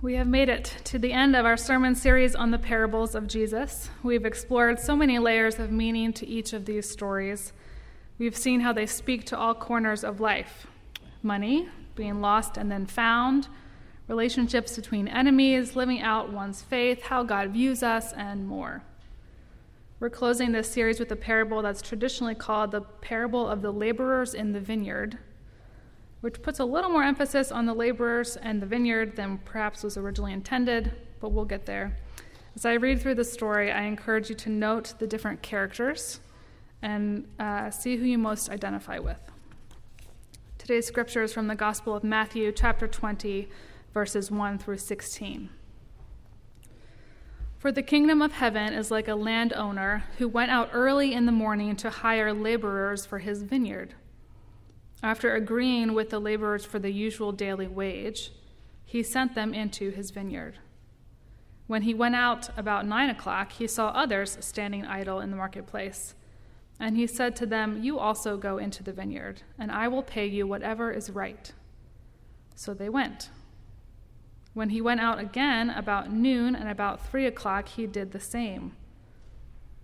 We have made it to the end of our sermon series on the parables of Jesus. We've explored so many layers of meaning to each of these stories. We've seen how they speak to all corners of life money, being lost and then found, relationships between enemies, living out one's faith, how God views us, and more. We're closing this series with a parable that's traditionally called the parable of the laborers in the vineyard which puts a little more emphasis on the laborers and the vineyard than perhaps was originally intended, but we'll get there. As I read through the story, I encourage you to note the different characters and uh, see who you most identify with. Today's scripture is from the Gospel of Matthew, chapter 20, verses 1 through 16. For the kingdom of heaven is like a landowner who went out early in the morning to hire laborers for his vineyard. After agreeing with the laborers for the usual daily wage, he sent them into his vineyard. When he went out about nine o'clock, he saw others standing idle in the marketplace. And he said to them, You also go into the vineyard, and I will pay you whatever is right. So they went. When he went out again about noon and about three o'clock, he did the same.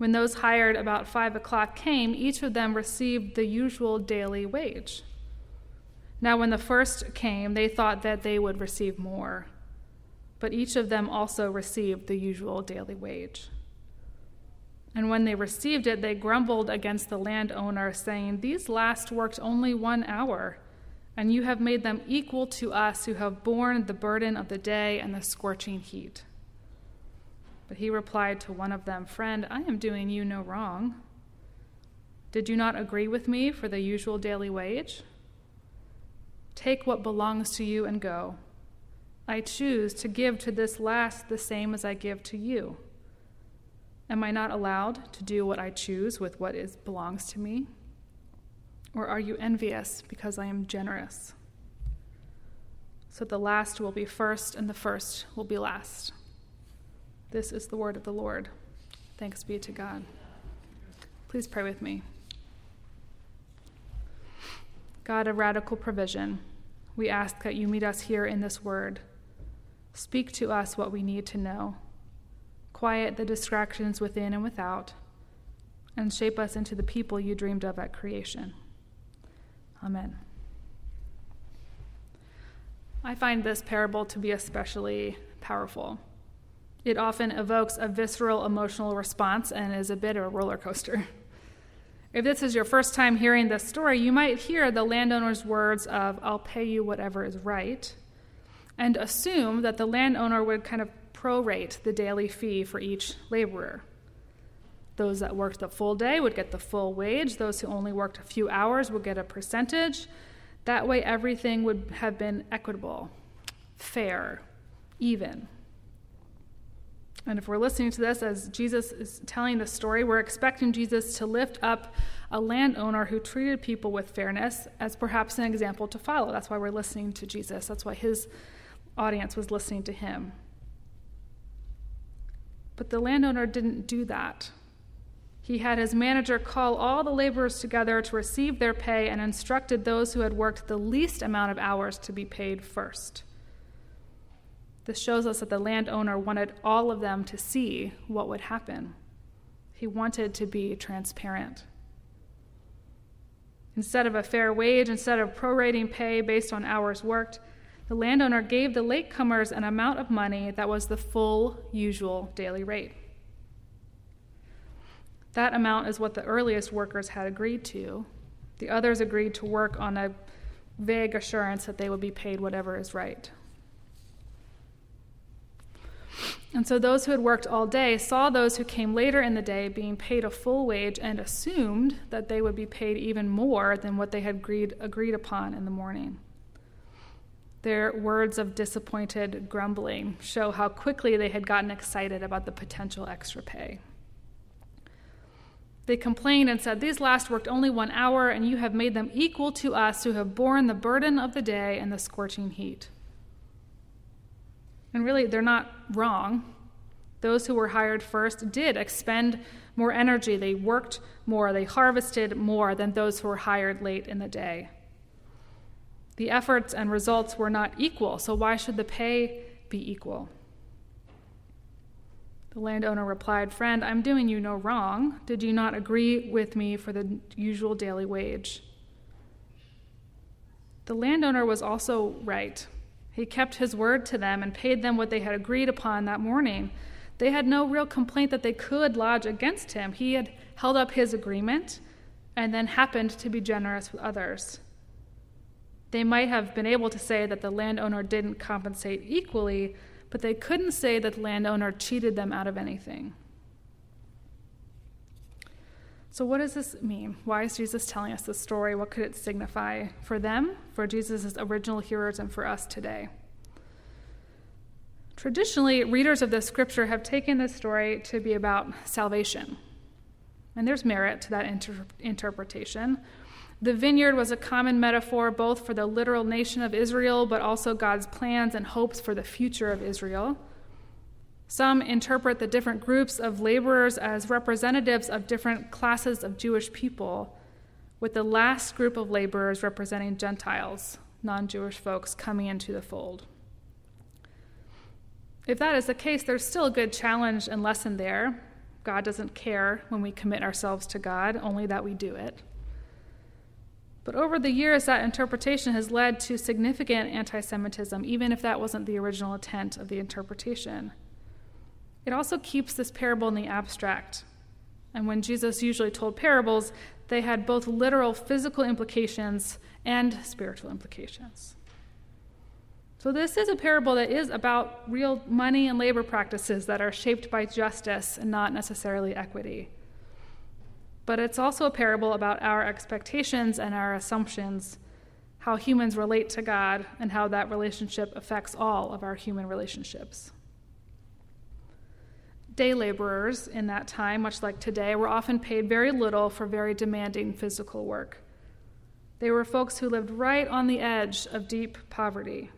When those hired about five o'clock came, each of them received the usual daily wage. Now, when the first came, they thought that they would receive more, but each of them also received the usual daily wage. And when they received it, they grumbled against the landowner, saying, These last worked only one hour, and you have made them equal to us who have borne the burden of the day and the scorching heat. But he replied to one of them, Friend, I am doing you no wrong. Did you not agree with me for the usual daily wage? Take what belongs to you and go. I choose to give to this last the same as I give to you. Am I not allowed to do what I choose with what is, belongs to me? Or are you envious because I am generous? So the last will be first, and the first will be last. This is the word of the Lord. Thanks be to God. Please pray with me. God of radical provision, we ask that you meet us here in this word. Speak to us what we need to know. Quiet the distractions within and without, and shape us into the people you dreamed of at creation. Amen. I find this parable to be especially powerful. It often evokes a visceral emotional response and is a bit of a roller coaster. If this is your first time hearing this story, you might hear the landowner's words of, I'll pay you whatever is right, and assume that the landowner would kind of prorate the daily fee for each laborer. Those that worked the full day would get the full wage, those who only worked a few hours would get a percentage. That way, everything would have been equitable, fair, even. And if we're listening to this as Jesus is telling the story, we're expecting Jesus to lift up a landowner who treated people with fairness as perhaps an example to follow. That's why we're listening to Jesus. That's why his audience was listening to him. But the landowner didn't do that. He had his manager call all the laborers together to receive their pay and instructed those who had worked the least amount of hours to be paid first. This shows us that the landowner wanted all of them to see what would happen. He wanted to be transparent. Instead of a fair wage, instead of prorating pay based on hours worked, the landowner gave the latecomers an amount of money that was the full usual daily rate. That amount is what the earliest workers had agreed to. The others agreed to work on a vague assurance that they would be paid whatever is right. And so those who had worked all day saw those who came later in the day being paid a full wage and assumed that they would be paid even more than what they had agreed, agreed upon in the morning. Their words of disappointed grumbling show how quickly they had gotten excited about the potential extra pay. They complained and said, These last worked only one hour, and you have made them equal to us who have borne the burden of the day and the scorching heat. And really, they're not wrong. Those who were hired first did expend more energy. They worked more. They harvested more than those who were hired late in the day. The efforts and results were not equal, so why should the pay be equal? The landowner replied, Friend, I'm doing you no wrong. Did you not agree with me for the usual daily wage? The landowner was also right. He kept his word to them and paid them what they had agreed upon that morning. They had no real complaint that they could lodge against him. He had held up his agreement and then happened to be generous with others. They might have been able to say that the landowner didn't compensate equally, but they couldn't say that the landowner cheated them out of anything. So, what does this mean? Why is Jesus telling us this story? What could it signify for them, for Jesus' original hearers, and for us today? Traditionally, readers of the scripture have taken this story to be about salvation. And there's merit to that inter- interpretation. The vineyard was a common metaphor both for the literal nation of Israel, but also God's plans and hopes for the future of Israel. Some interpret the different groups of laborers as representatives of different classes of Jewish people, with the last group of laborers representing Gentiles, non Jewish folks, coming into the fold. If that is the case, there's still a good challenge and lesson there. God doesn't care when we commit ourselves to God, only that we do it. But over the years, that interpretation has led to significant anti Semitism, even if that wasn't the original intent of the interpretation. It also keeps this parable in the abstract. And when Jesus usually told parables, they had both literal physical implications and spiritual implications. So, this is a parable that is about real money and labor practices that are shaped by justice and not necessarily equity but it's also a parable about our expectations and our assumptions, how humans relate to God, and how that relationship affects all of our human relationships. Day laborers in that time, much like today, were often paid very little for very demanding physical work. They were folks who lived right on the edge of deep poverty.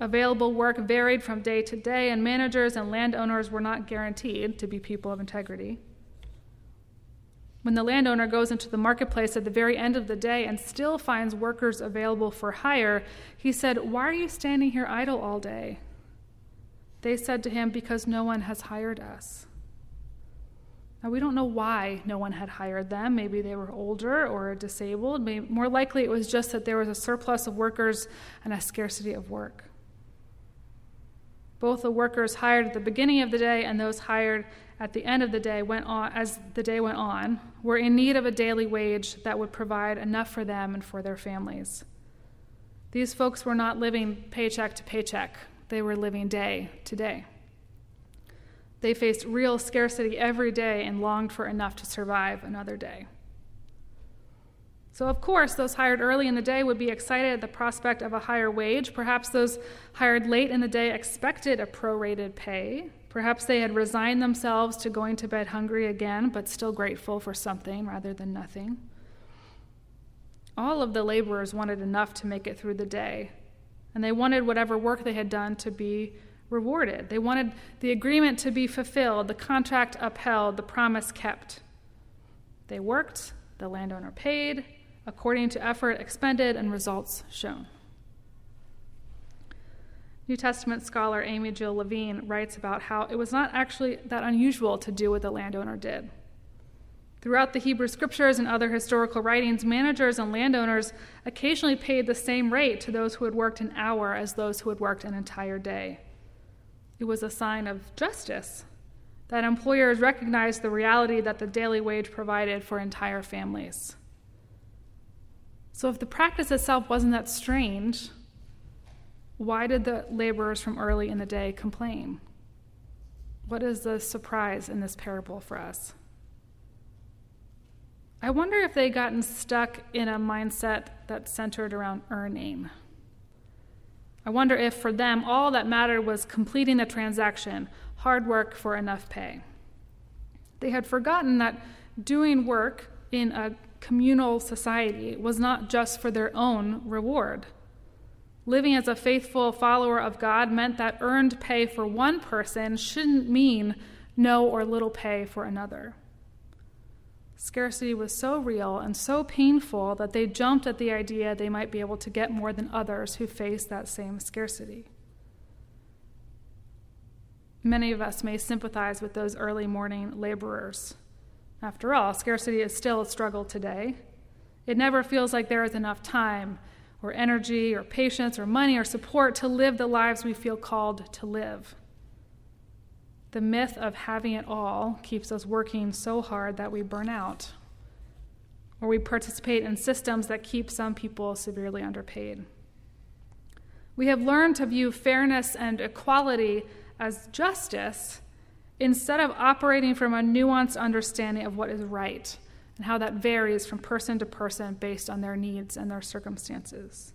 Available work varied from day to day, and managers and landowners were not guaranteed to be people of integrity. When the landowner goes into the marketplace at the very end of the day and still finds workers available for hire, he said, Why are you standing here idle all day? They said to him, Because no one has hired us. Now, we don't know why no one had hired them. Maybe they were older or disabled. Maybe, more likely, it was just that there was a surplus of workers and a scarcity of work. Both the workers hired at the beginning of the day and those hired at the end of the day went on as the day went on were in need of a daily wage that would provide enough for them and for their families. These folks were not living paycheck to paycheck. They were living day to day. They faced real scarcity every day and longed for enough to survive another day. So, of course, those hired early in the day would be excited at the prospect of a higher wage. Perhaps those hired late in the day expected a prorated pay. Perhaps they had resigned themselves to going to bed hungry again, but still grateful for something rather than nothing. All of the laborers wanted enough to make it through the day, and they wanted whatever work they had done to be rewarded. They wanted the agreement to be fulfilled, the contract upheld, the promise kept. They worked, the landowner paid, according to effort expended and results shown. New Testament scholar Amy Jill Levine writes about how it was not actually that unusual to do what the landowner did. Throughout the Hebrew scriptures and other historical writings, managers and landowners occasionally paid the same rate to those who had worked an hour as those who had worked an entire day. It was a sign of justice that employers recognized the reality that the daily wage provided for entire families. So, if the practice itself wasn't that strange, why did the laborers from early in the day complain? What is the surprise in this parable for us? I wonder if they'd gotten stuck in a mindset that centered around earning. I wonder if for them all that mattered was completing the transaction, hard work for enough pay. They had forgotten that doing work in a communal society was not just for their own reward. Living as a faithful follower of God meant that earned pay for one person shouldn't mean no or little pay for another. Scarcity was so real and so painful that they jumped at the idea they might be able to get more than others who faced that same scarcity. Many of us may sympathize with those early morning laborers. After all, scarcity is still a struggle today. It never feels like there is enough time, or energy, or patience, or money, or support to live the lives we feel called to live. The myth of having it all keeps us working so hard that we burn out, or we participate in systems that keep some people severely underpaid. We have learned to view fairness and equality as justice instead of operating from a nuanced understanding of what is right and how that varies from person to person based on their needs and their circumstances.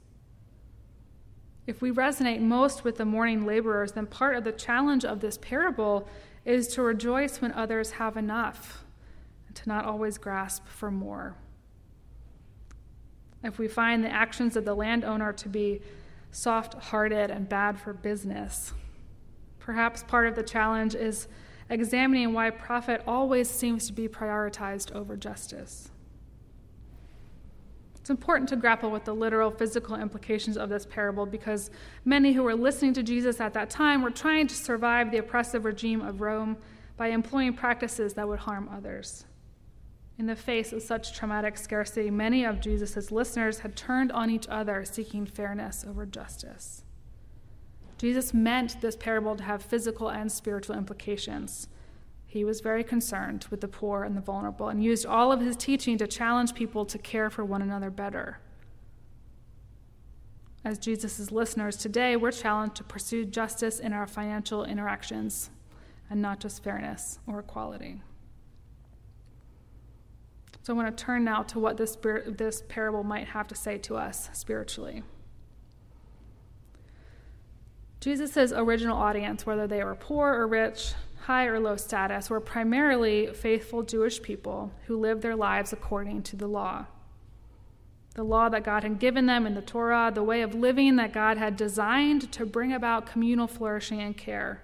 If we resonate most with the morning laborers, then part of the challenge of this parable is to rejoice when others have enough and to not always grasp for more. If we find the actions of the landowner to be soft hearted and bad for business, perhaps part of the challenge is examining why profit always seems to be prioritized over justice. It's important to grapple with the literal physical implications of this parable because many who were listening to Jesus at that time were trying to survive the oppressive regime of Rome by employing practices that would harm others. In the face of such traumatic scarcity, many of Jesus' listeners had turned on each other, seeking fairness over justice. Jesus meant this parable to have physical and spiritual implications. He was very concerned with the poor and the vulnerable and used all of his teaching to challenge people to care for one another better. As Jesus' listeners today, we're challenged to pursue justice in our financial interactions and not just fairness or equality. So I want to turn now to what this, this parable might have to say to us spiritually. Jesus' original audience, whether they were poor or rich, high or low status, were primarily faithful Jewish people who lived their lives according to the law. The law that God had given them in the Torah, the way of living that God had designed to bring about communal flourishing and care.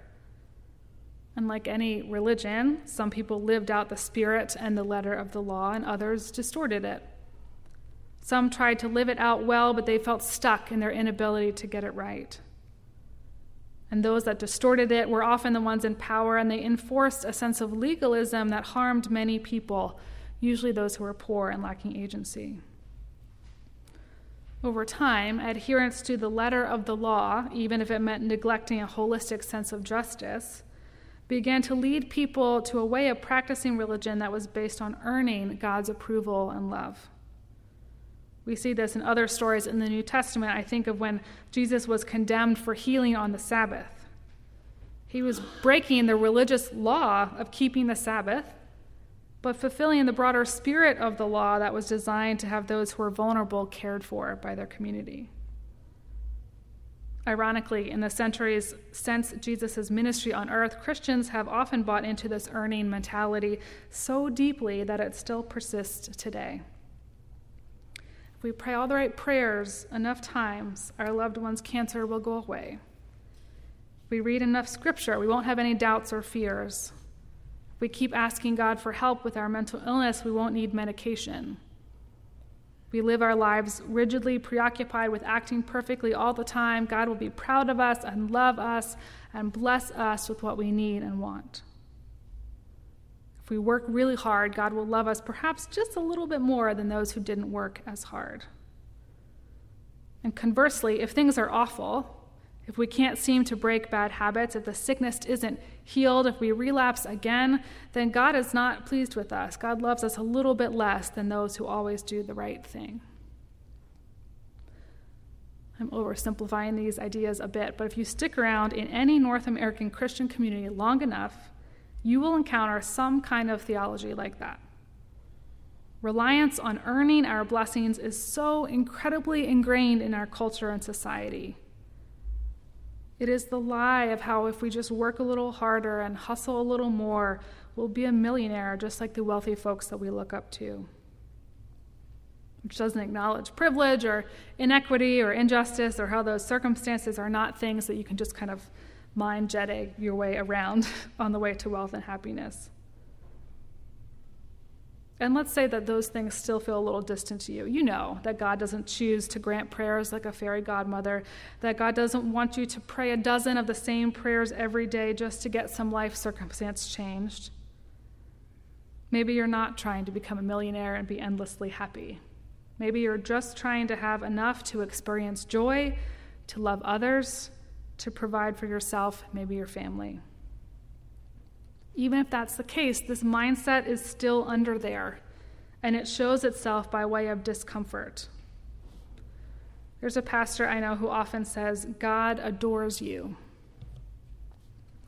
Unlike any religion, some people lived out the spirit and the letter of the law, and others distorted it. Some tried to live it out well, but they felt stuck in their inability to get it right. And those that distorted it were often the ones in power, and they enforced a sense of legalism that harmed many people, usually those who were poor and lacking agency. Over time, adherence to the letter of the law, even if it meant neglecting a holistic sense of justice, began to lead people to a way of practicing religion that was based on earning God's approval and love. We see this in other stories in the New Testament. I think of when Jesus was condemned for healing on the Sabbath. He was breaking the religious law of keeping the Sabbath, but fulfilling the broader spirit of the law that was designed to have those who were vulnerable cared for by their community. Ironically, in the centuries since Jesus' ministry on earth, Christians have often bought into this earning mentality so deeply that it still persists today. If we pray all the right prayers enough times, our loved one's cancer will go away. If we read enough scripture, we won't have any doubts or fears. If we keep asking God for help with our mental illness, we won't need medication. We live our lives rigidly preoccupied with acting perfectly all the time. God will be proud of us and love us and bless us with what we need and want. If we work really hard, God will love us perhaps just a little bit more than those who didn't work as hard. And conversely, if things are awful, if we can't seem to break bad habits, if the sickness isn't healed, if we relapse again, then God is not pleased with us. God loves us a little bit less than those who always do the right thing. I'm oversimplifying these ideas a bit, but if you stick around in any North American Christian community long enough, you will encounter some kind of theology like that. Reliance on earning our blessings is so incredibly ingrained in our culture and society. It is the lie of how if we just work a little harder and hustle a little more, we'll be a millionaire just like the wealthy folks that we look up to. Which doesn't acknowledge privilege or inequity or injustice or how those circumstances are not things that you can just kind of mind jetting your way around on the way to wealth and happiness. And let's say that those things still feel a little distant to you. You know that God doesn't choose to grant prayers like a fairy godmother, that God doesn't want you to pray a dozen of the same prayers every day just to get some life circumstance changed. Maybe you're not trying to become a millionaire and be endlessly happy. Maybe you're just trying to have enough to experience joy, to love others, to provide for yourself, maybe your family. Even if that's the case, this mindset is still under there, and it shows itself by way of discomfort. There's a pastor I know who often says, God adores you.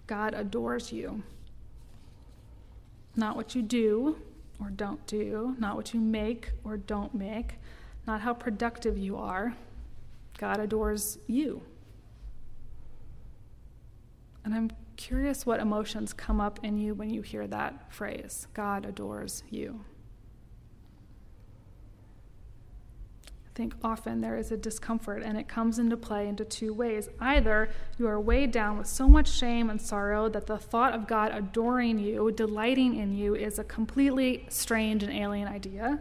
God adores you. Not what you do or don't do, not what you make or don't make, not how productive you are. God adores you. And I'm curious what emotions come up in you when you hear that phrase God adores you. I think often there is a discomfort, and it comes into play into two ways. Either you are weighed down with so much shame and sorrow that the thought of God adoring you, delighting in you, is a completely strange and alien idea.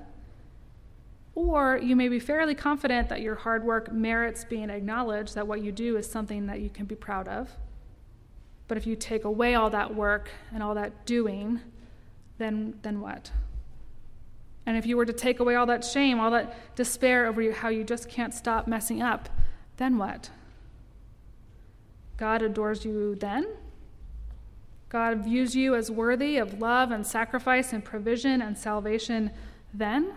Or you may be fairly confident that your hard work merits being acknowledged, that what you do is something that you can be proud of. But if you take away all that work and all that doing, then, then what? And if you were to take away all that shame, all that despair over you, how you just can't stop messing up, then what? God adores you then? God views you as worthy of love and sacrifice and provision and salvation then?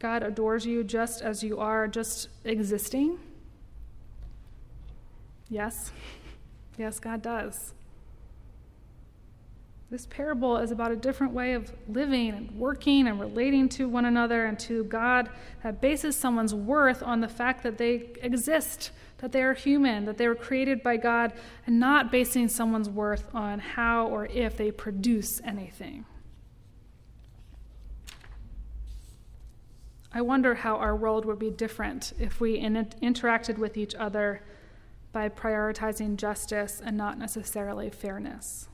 God adores you just as you are, just existing? Yes. Yes, God does. This parable is about a different way of living and working and relating to one another and to God that bases someone's worth on the fact that they exist, that they are human, that they were created by God, and not basing someone's worth on how or if they produce anything. I wonder how our world would be different if we in- interacted with each other by prioritizing justice and not necessarily fairness?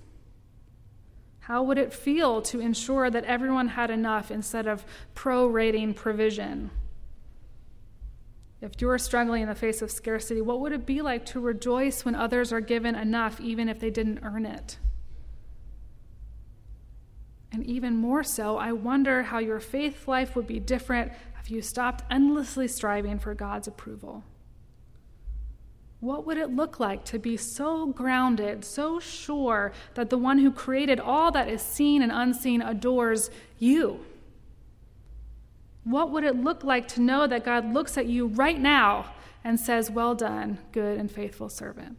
How would it feel to ensure that everyone had enough instead of prorating provision? If you're struggling in the face of scarcity, what would it be like to rejoice when others are given enough, even if they didn't earn it? And even more so, I wonder how your faith life would be different if you stopped endlessly striving for God's approval. What would it look like to be so grounded, so sure that the one who created all that is seen and unseen adores you? What would it look like to know that God looks at you right now and says, Well done, good and faithful servant?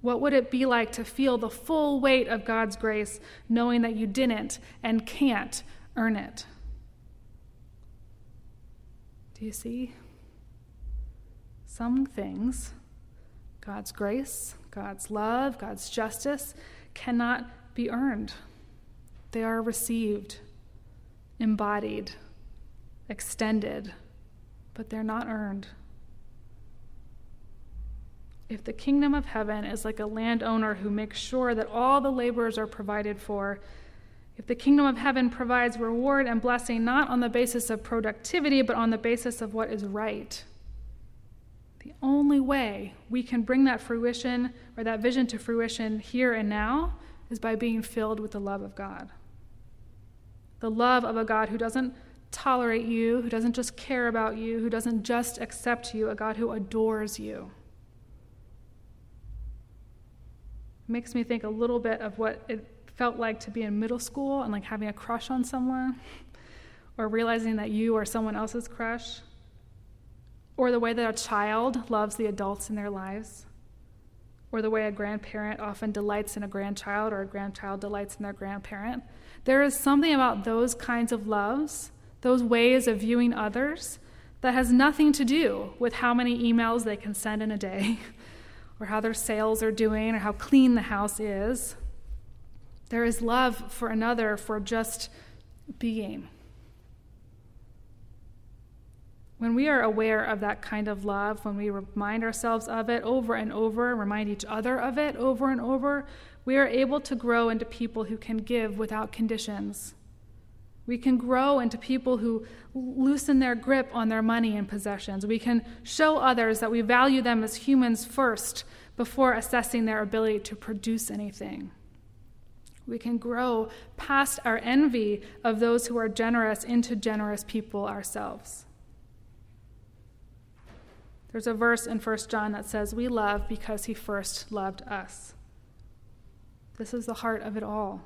What would it be like to feel the full weight of God's grace, knowing that you didn't and can't earn it? Do you see? Some things, God's grace, God's love, God's justice, cannot be earned. They are received, embodied, extended, but they're not earned. If the kingdom of heaven is like a landowner who makes sure that all the laborers are provided for, if the kingdom of heaven provides reward and blessing not on the basis of productivity, but on the basis of what is right, the only way we can bring that fruition or that vision to fruition here and now is by being filled with the love of God. The love of a God who doesn't tolerate you, who doesn't just care about you, who doesn't just accept you, a God who adores you. It makes me think a little bit of what it felt like to be in middle school and like having a crush on someone or realizing that you are someone else's crush or the way that a child loves the adults in their lives, or the way a grandparent often delights in a grandchild or a grandchild delights in their grandparent. There is something about those kinds of loves, those ways of viewing others, that has nothing to do with how many emails they can send in a day, or how their sales are doing or how clean the house is. There is love for another for just being. When we are aware of that kind of love, when we remind ourselves of it over and over, remind each other of it over and over, we are able to grow into people who can give without conditions. We can grow into people who loosen their grip on their money and possessions. We can show others that we value them as humans first before assessing their ability to produce anything. We can grow past our envy of those who are generous into generous people ourselves. There's a verse in 1 John that says, We love because he first loved us. This is the heart of it all.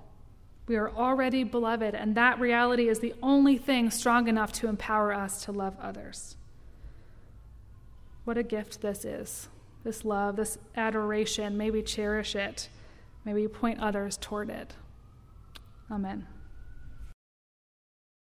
We are already beloved, and that reality is the only thing strong enough to empower us to love others. What a gift this is this love, this adoration. May we cherish it. May we point others toward it. Amen.